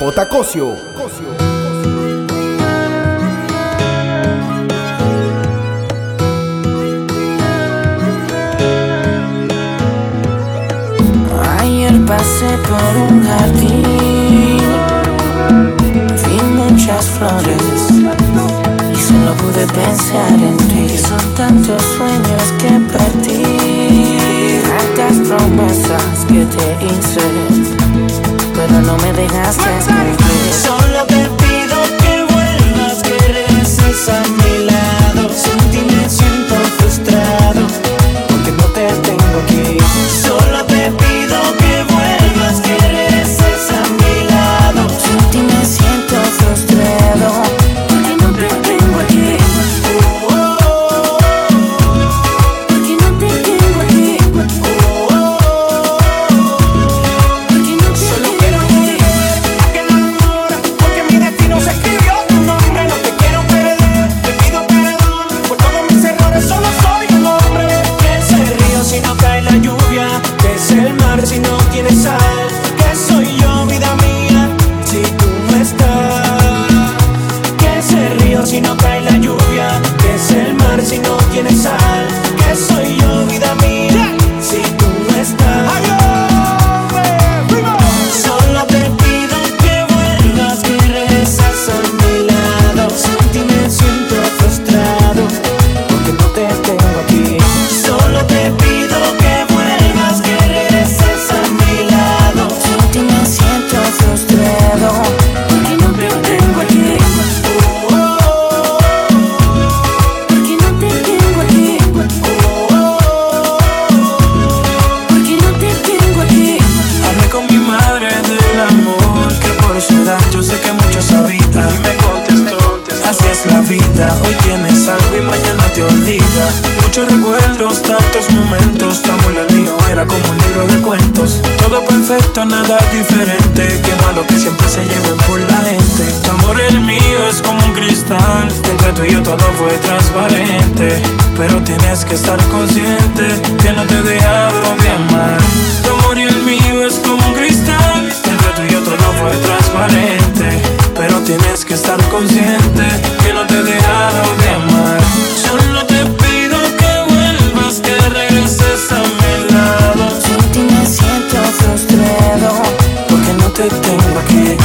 J. Cosio. Ayer pasé por un jardín, vi muchas flores y solo pude pensar en ti. Son tantos sueños que perdí, tantas promesas que te hice no me dejaste. todo fue transparente. Pero tienes que estar consciente que no te he dejado de amar. Tu amor y el mío es como un cristal. Entre tú y yo todo fue transparente. Pero tienes que estar consciente que no te he dejado de amar. Solo te pido que vuelvas, que regreses a mi lado. Sin ti me siento frustrado porque no te tengo aquí.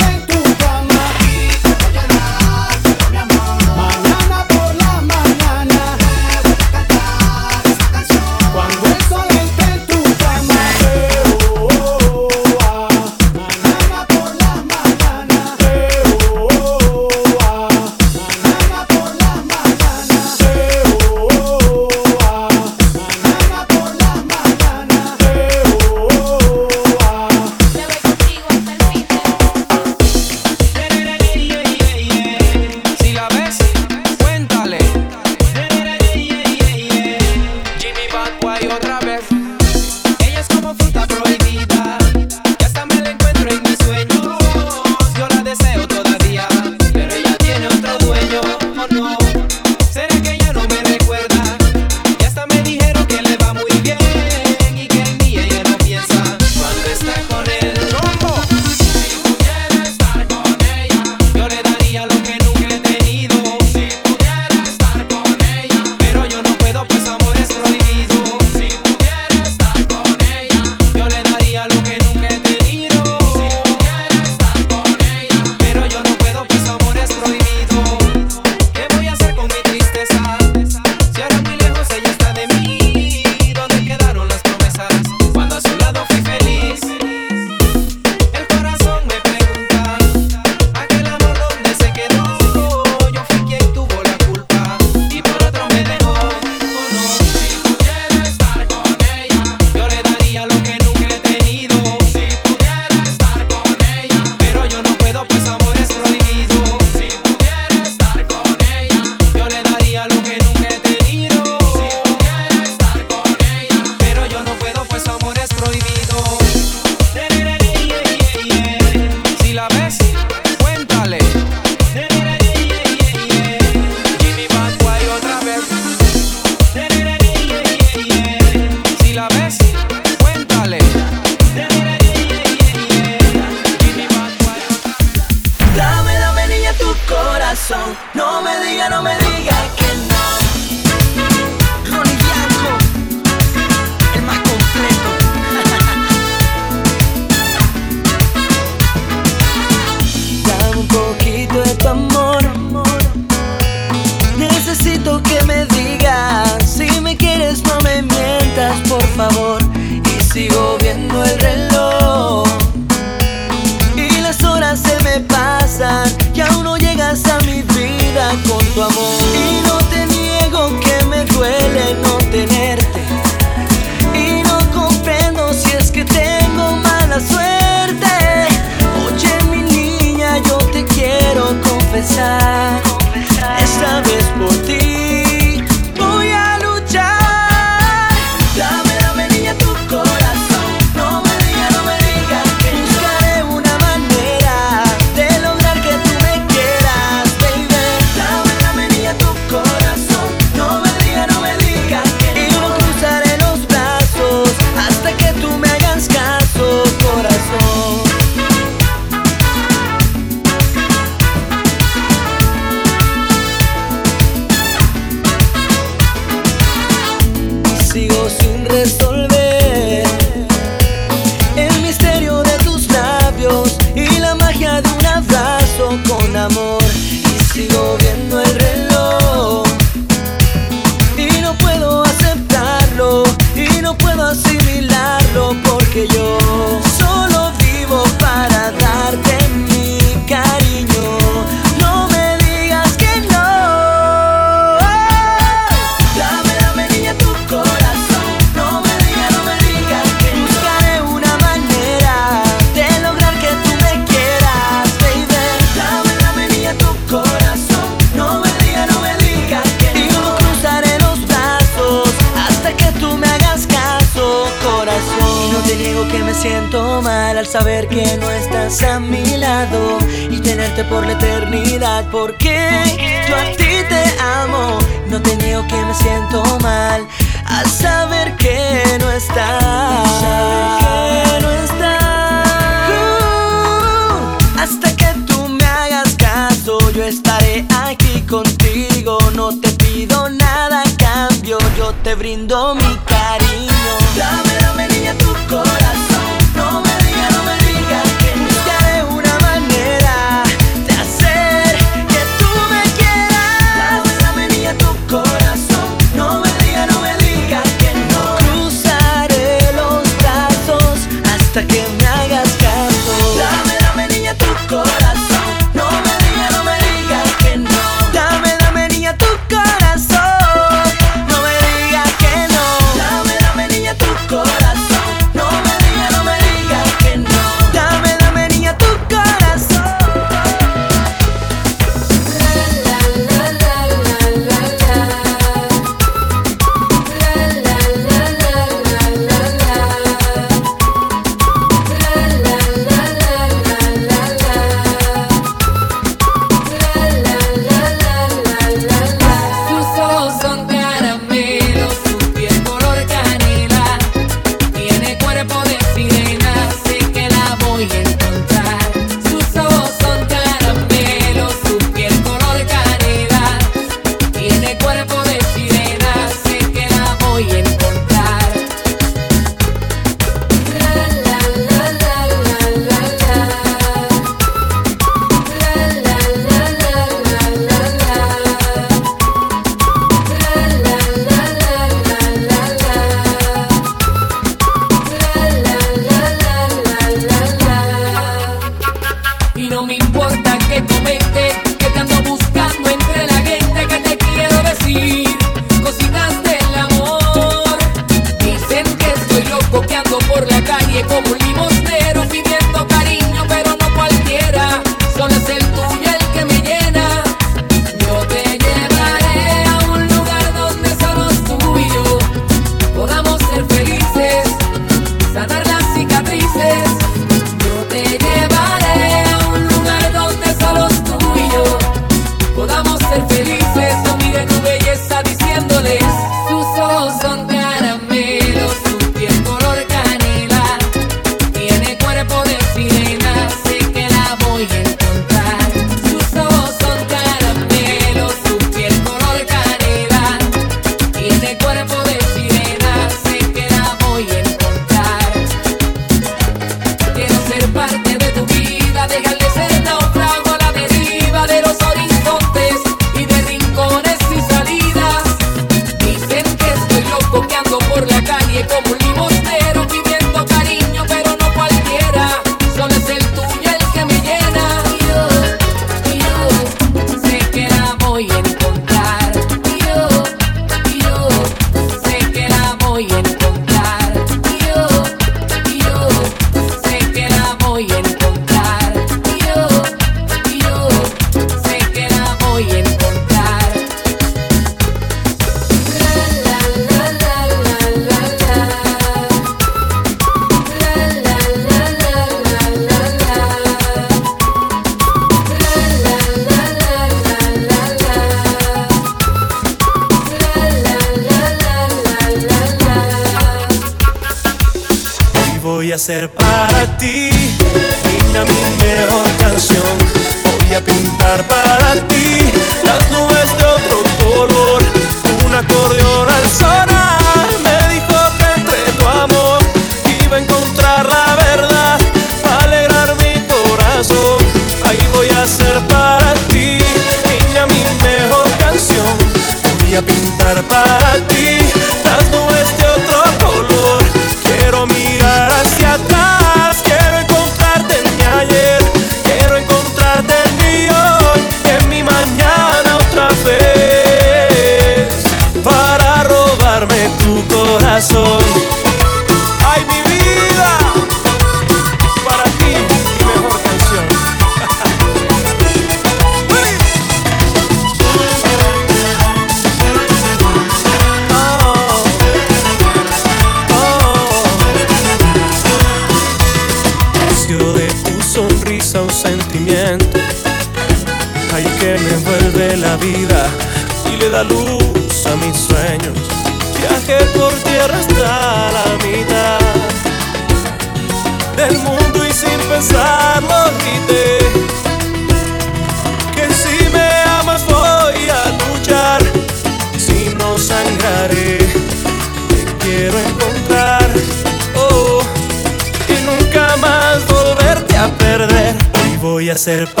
Ser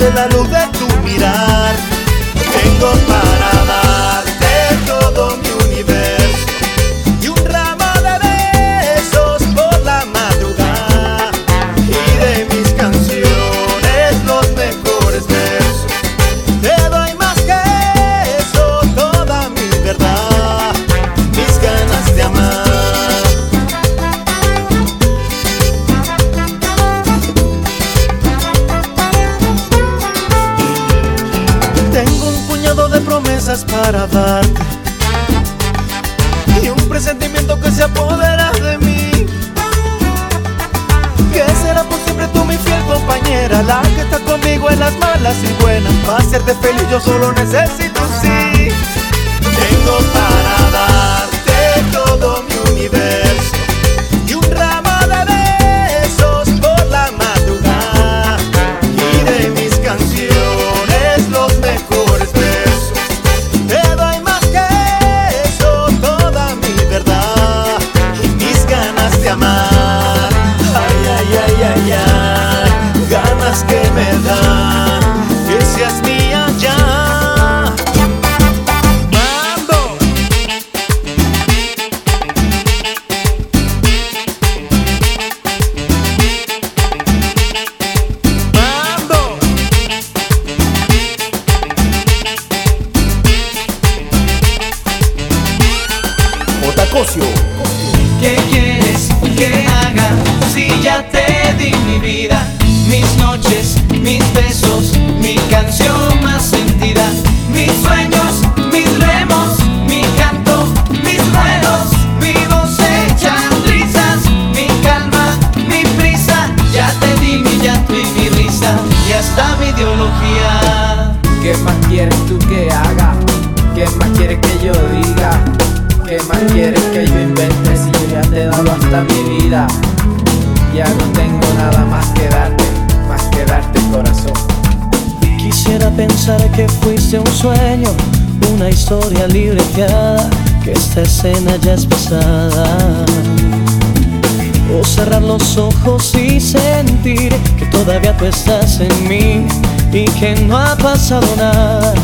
es la luz para darte y un presentimiento que se apodera de mí. Que será por siempre tú mi fiel compañera, la que está conmigo en las malas y buenas. Va Para serte feliz yo solo necesito sí. un sueño, una historia libreteada, que esta escena ya es pasada. O cerrar los ojos y sentir que todavía tú estás en mí y que no ha pasado nada.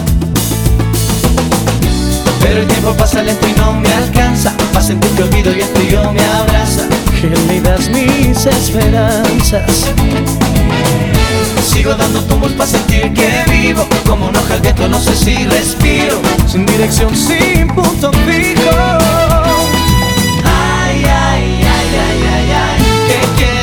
Pero el tiempo pasa lento y no me alcanza Para sentir que olvido y esto yo me abraza Gélidas mis esperanzas Sigo dando tumbos para sentir que vivo Como un hoja al no sé si respiro Sin dirección, sin punto fijo Ay, ay, ay, ay, ay, ay, qué que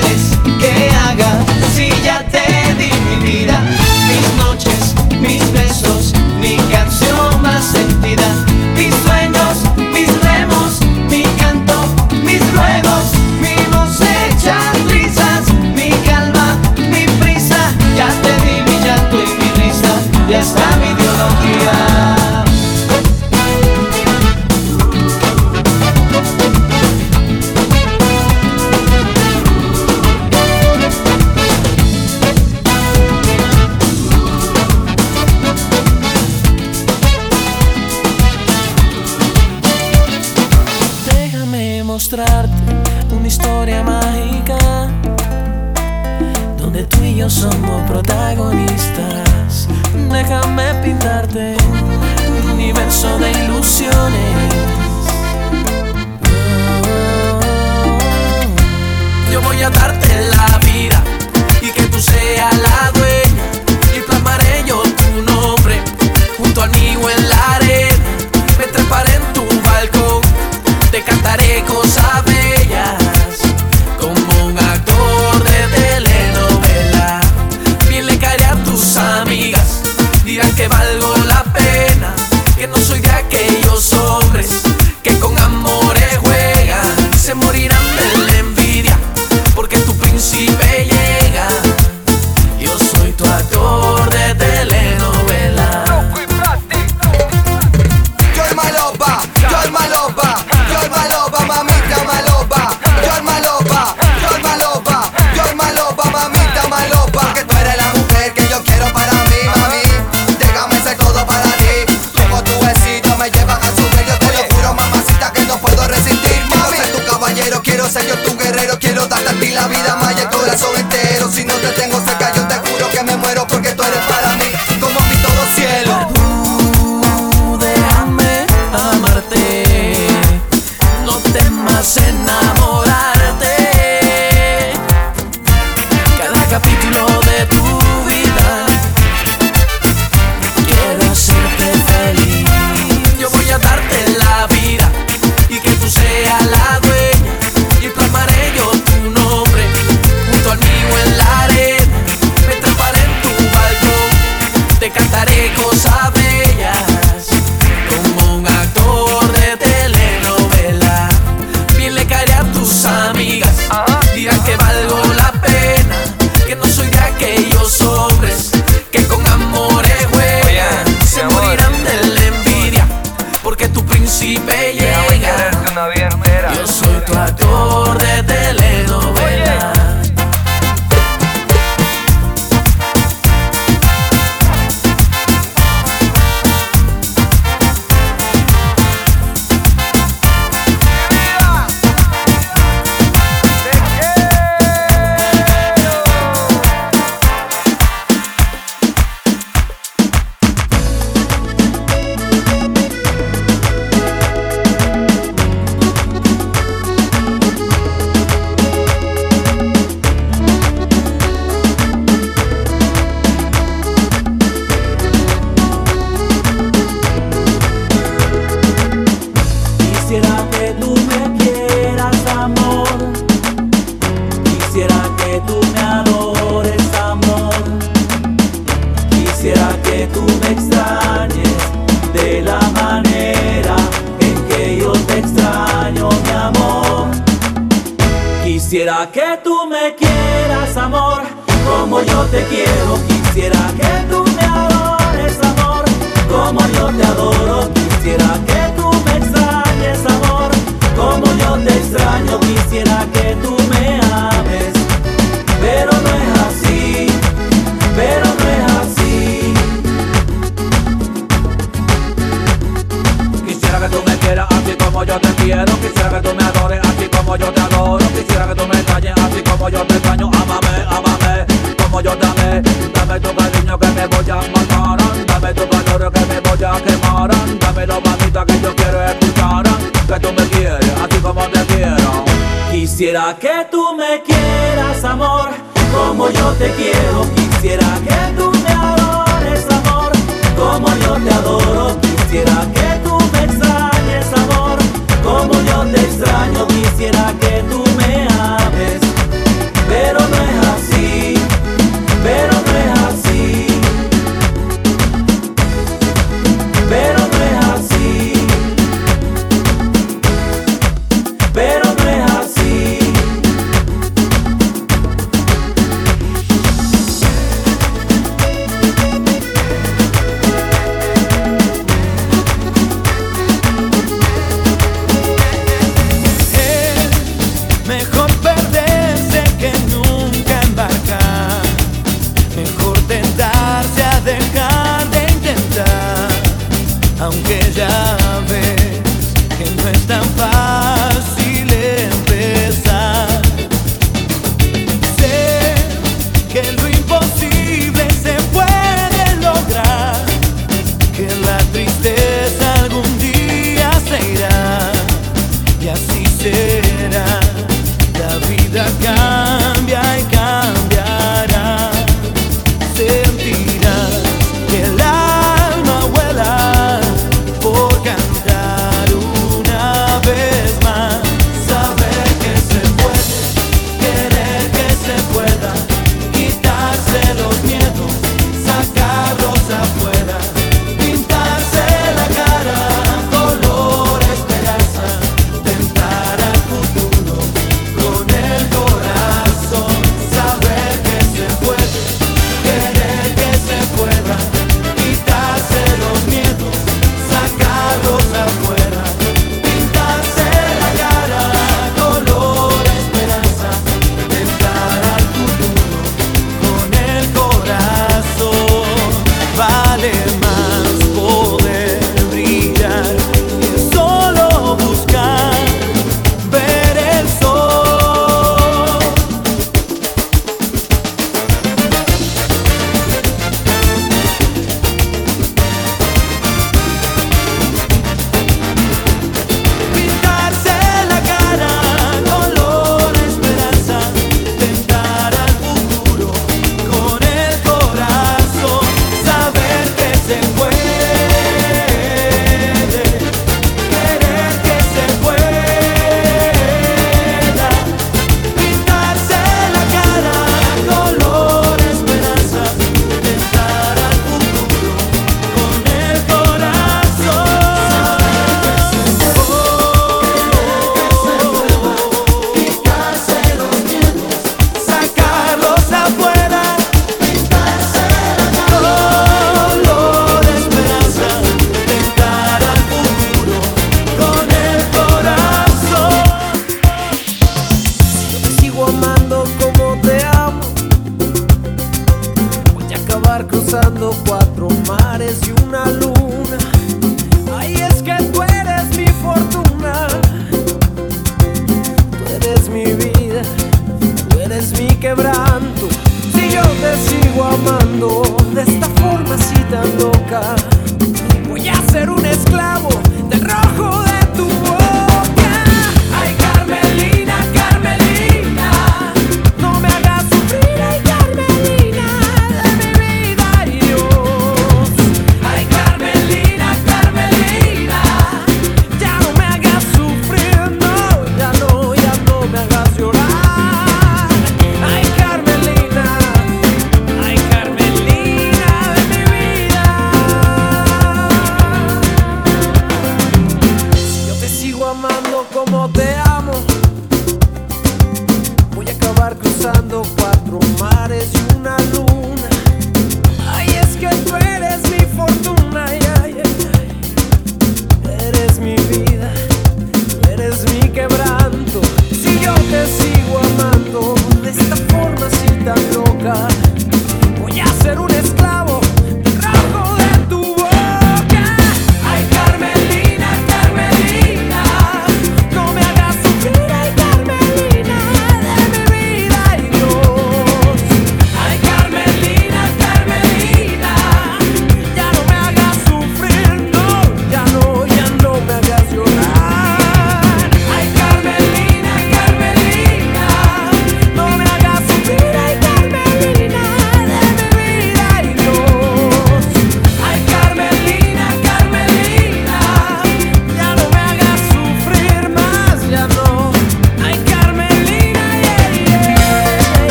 mares y una luna.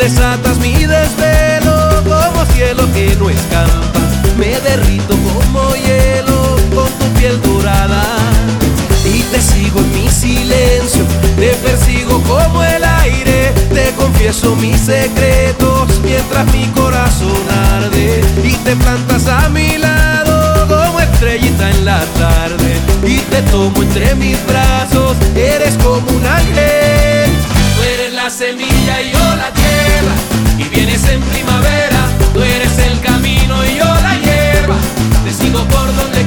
desatas mi desvelo como cielo que no escapa, Me derrito como hielo con tu piel dorada. Y te sigo en mi silencio, te persigo como el aire. Te confieso mis secretos mientras mi corazón arde. Y te plantas a mi lado como estrellita en la tarde. Y te tomo entre mis brazos, eres como un ángel semilla y yo la tierra. Y vienes en primavera, tú eres el camino y yo la hierba. Te sigo por donde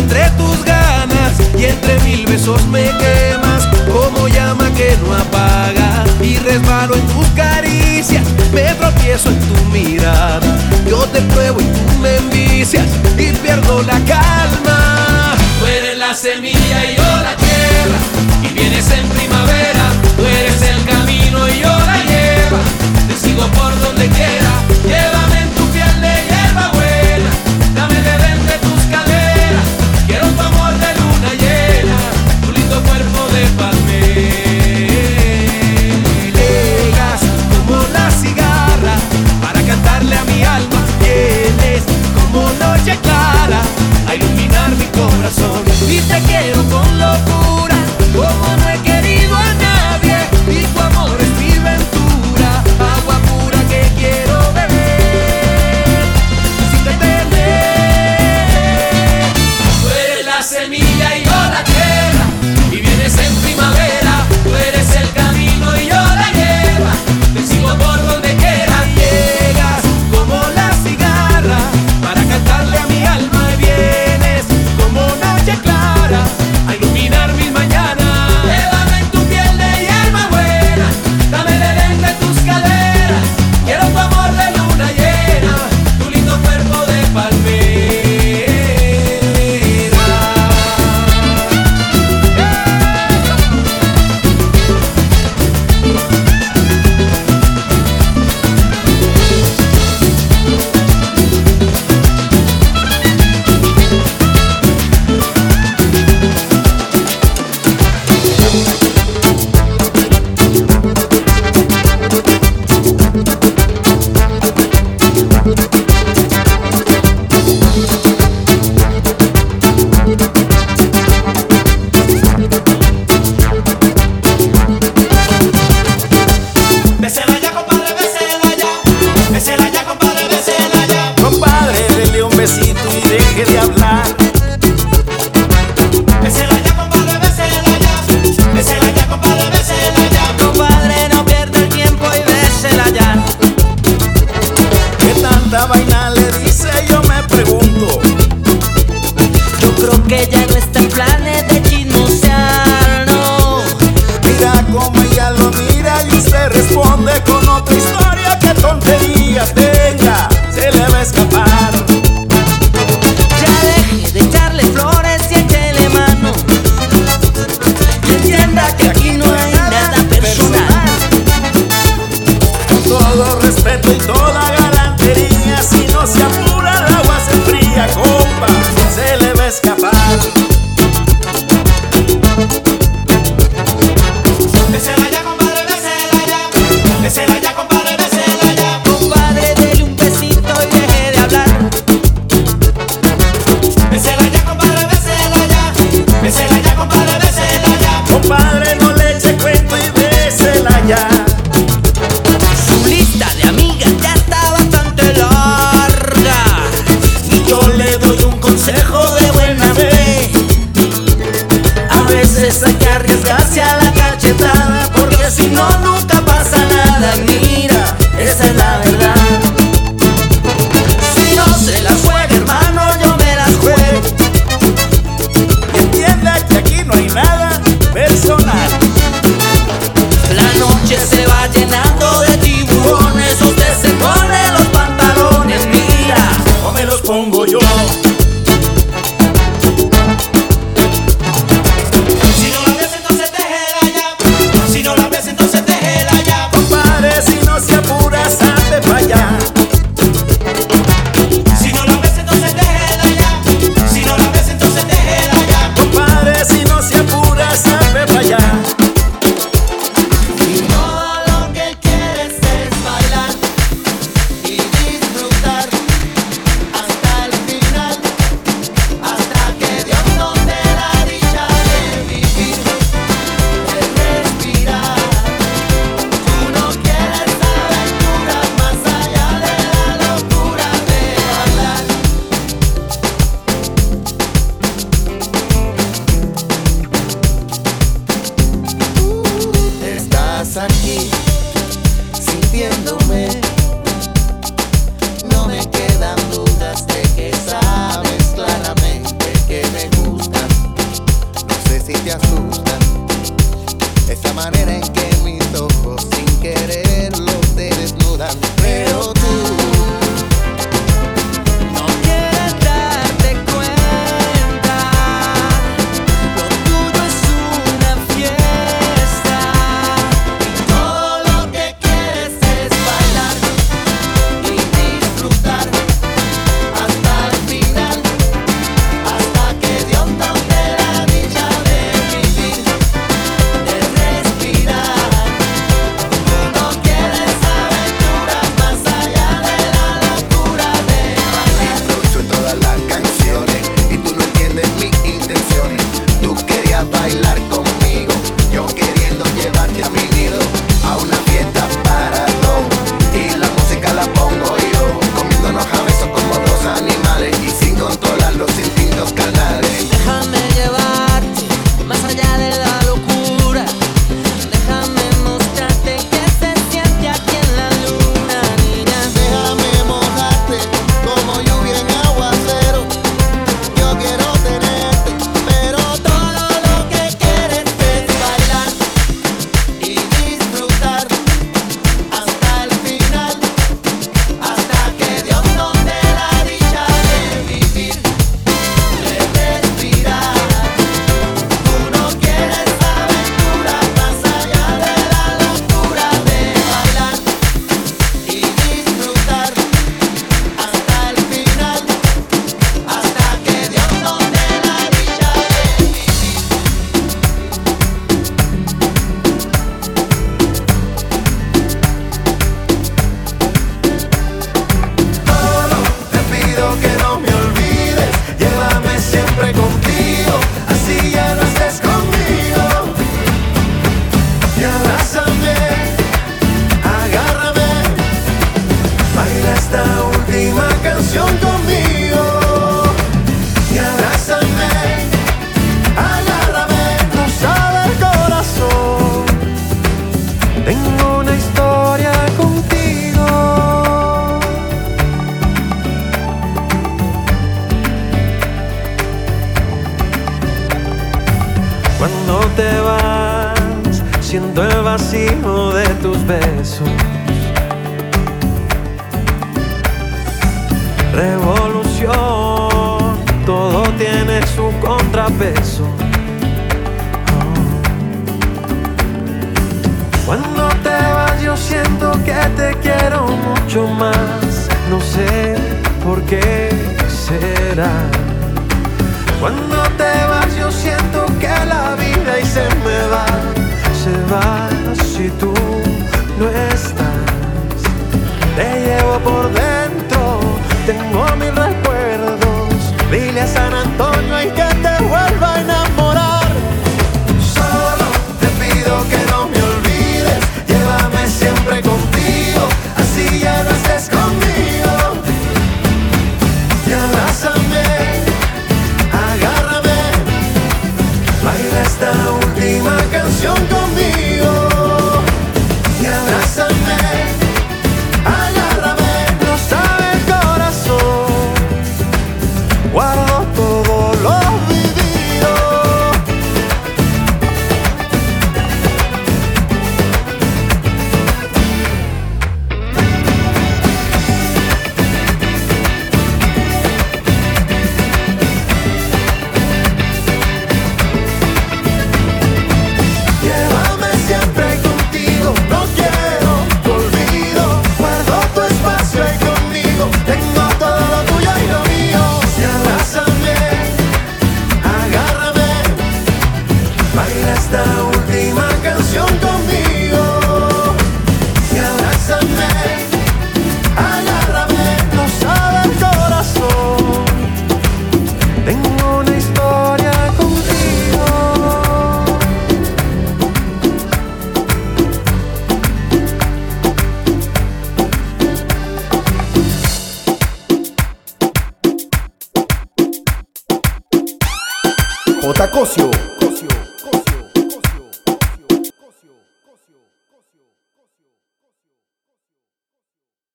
entre tus ganas y entre mil besos me quemas como llama que no apaga y resbalo en tus caricias, me tropiezo en tu mirada, yo te pruebo y tú me envicias y pierdo la calma. Tú eres la semilla y yo la tierra y vienes en primavera, tú eres el camino y yo la lleva, te sigo por donde quiera, llévame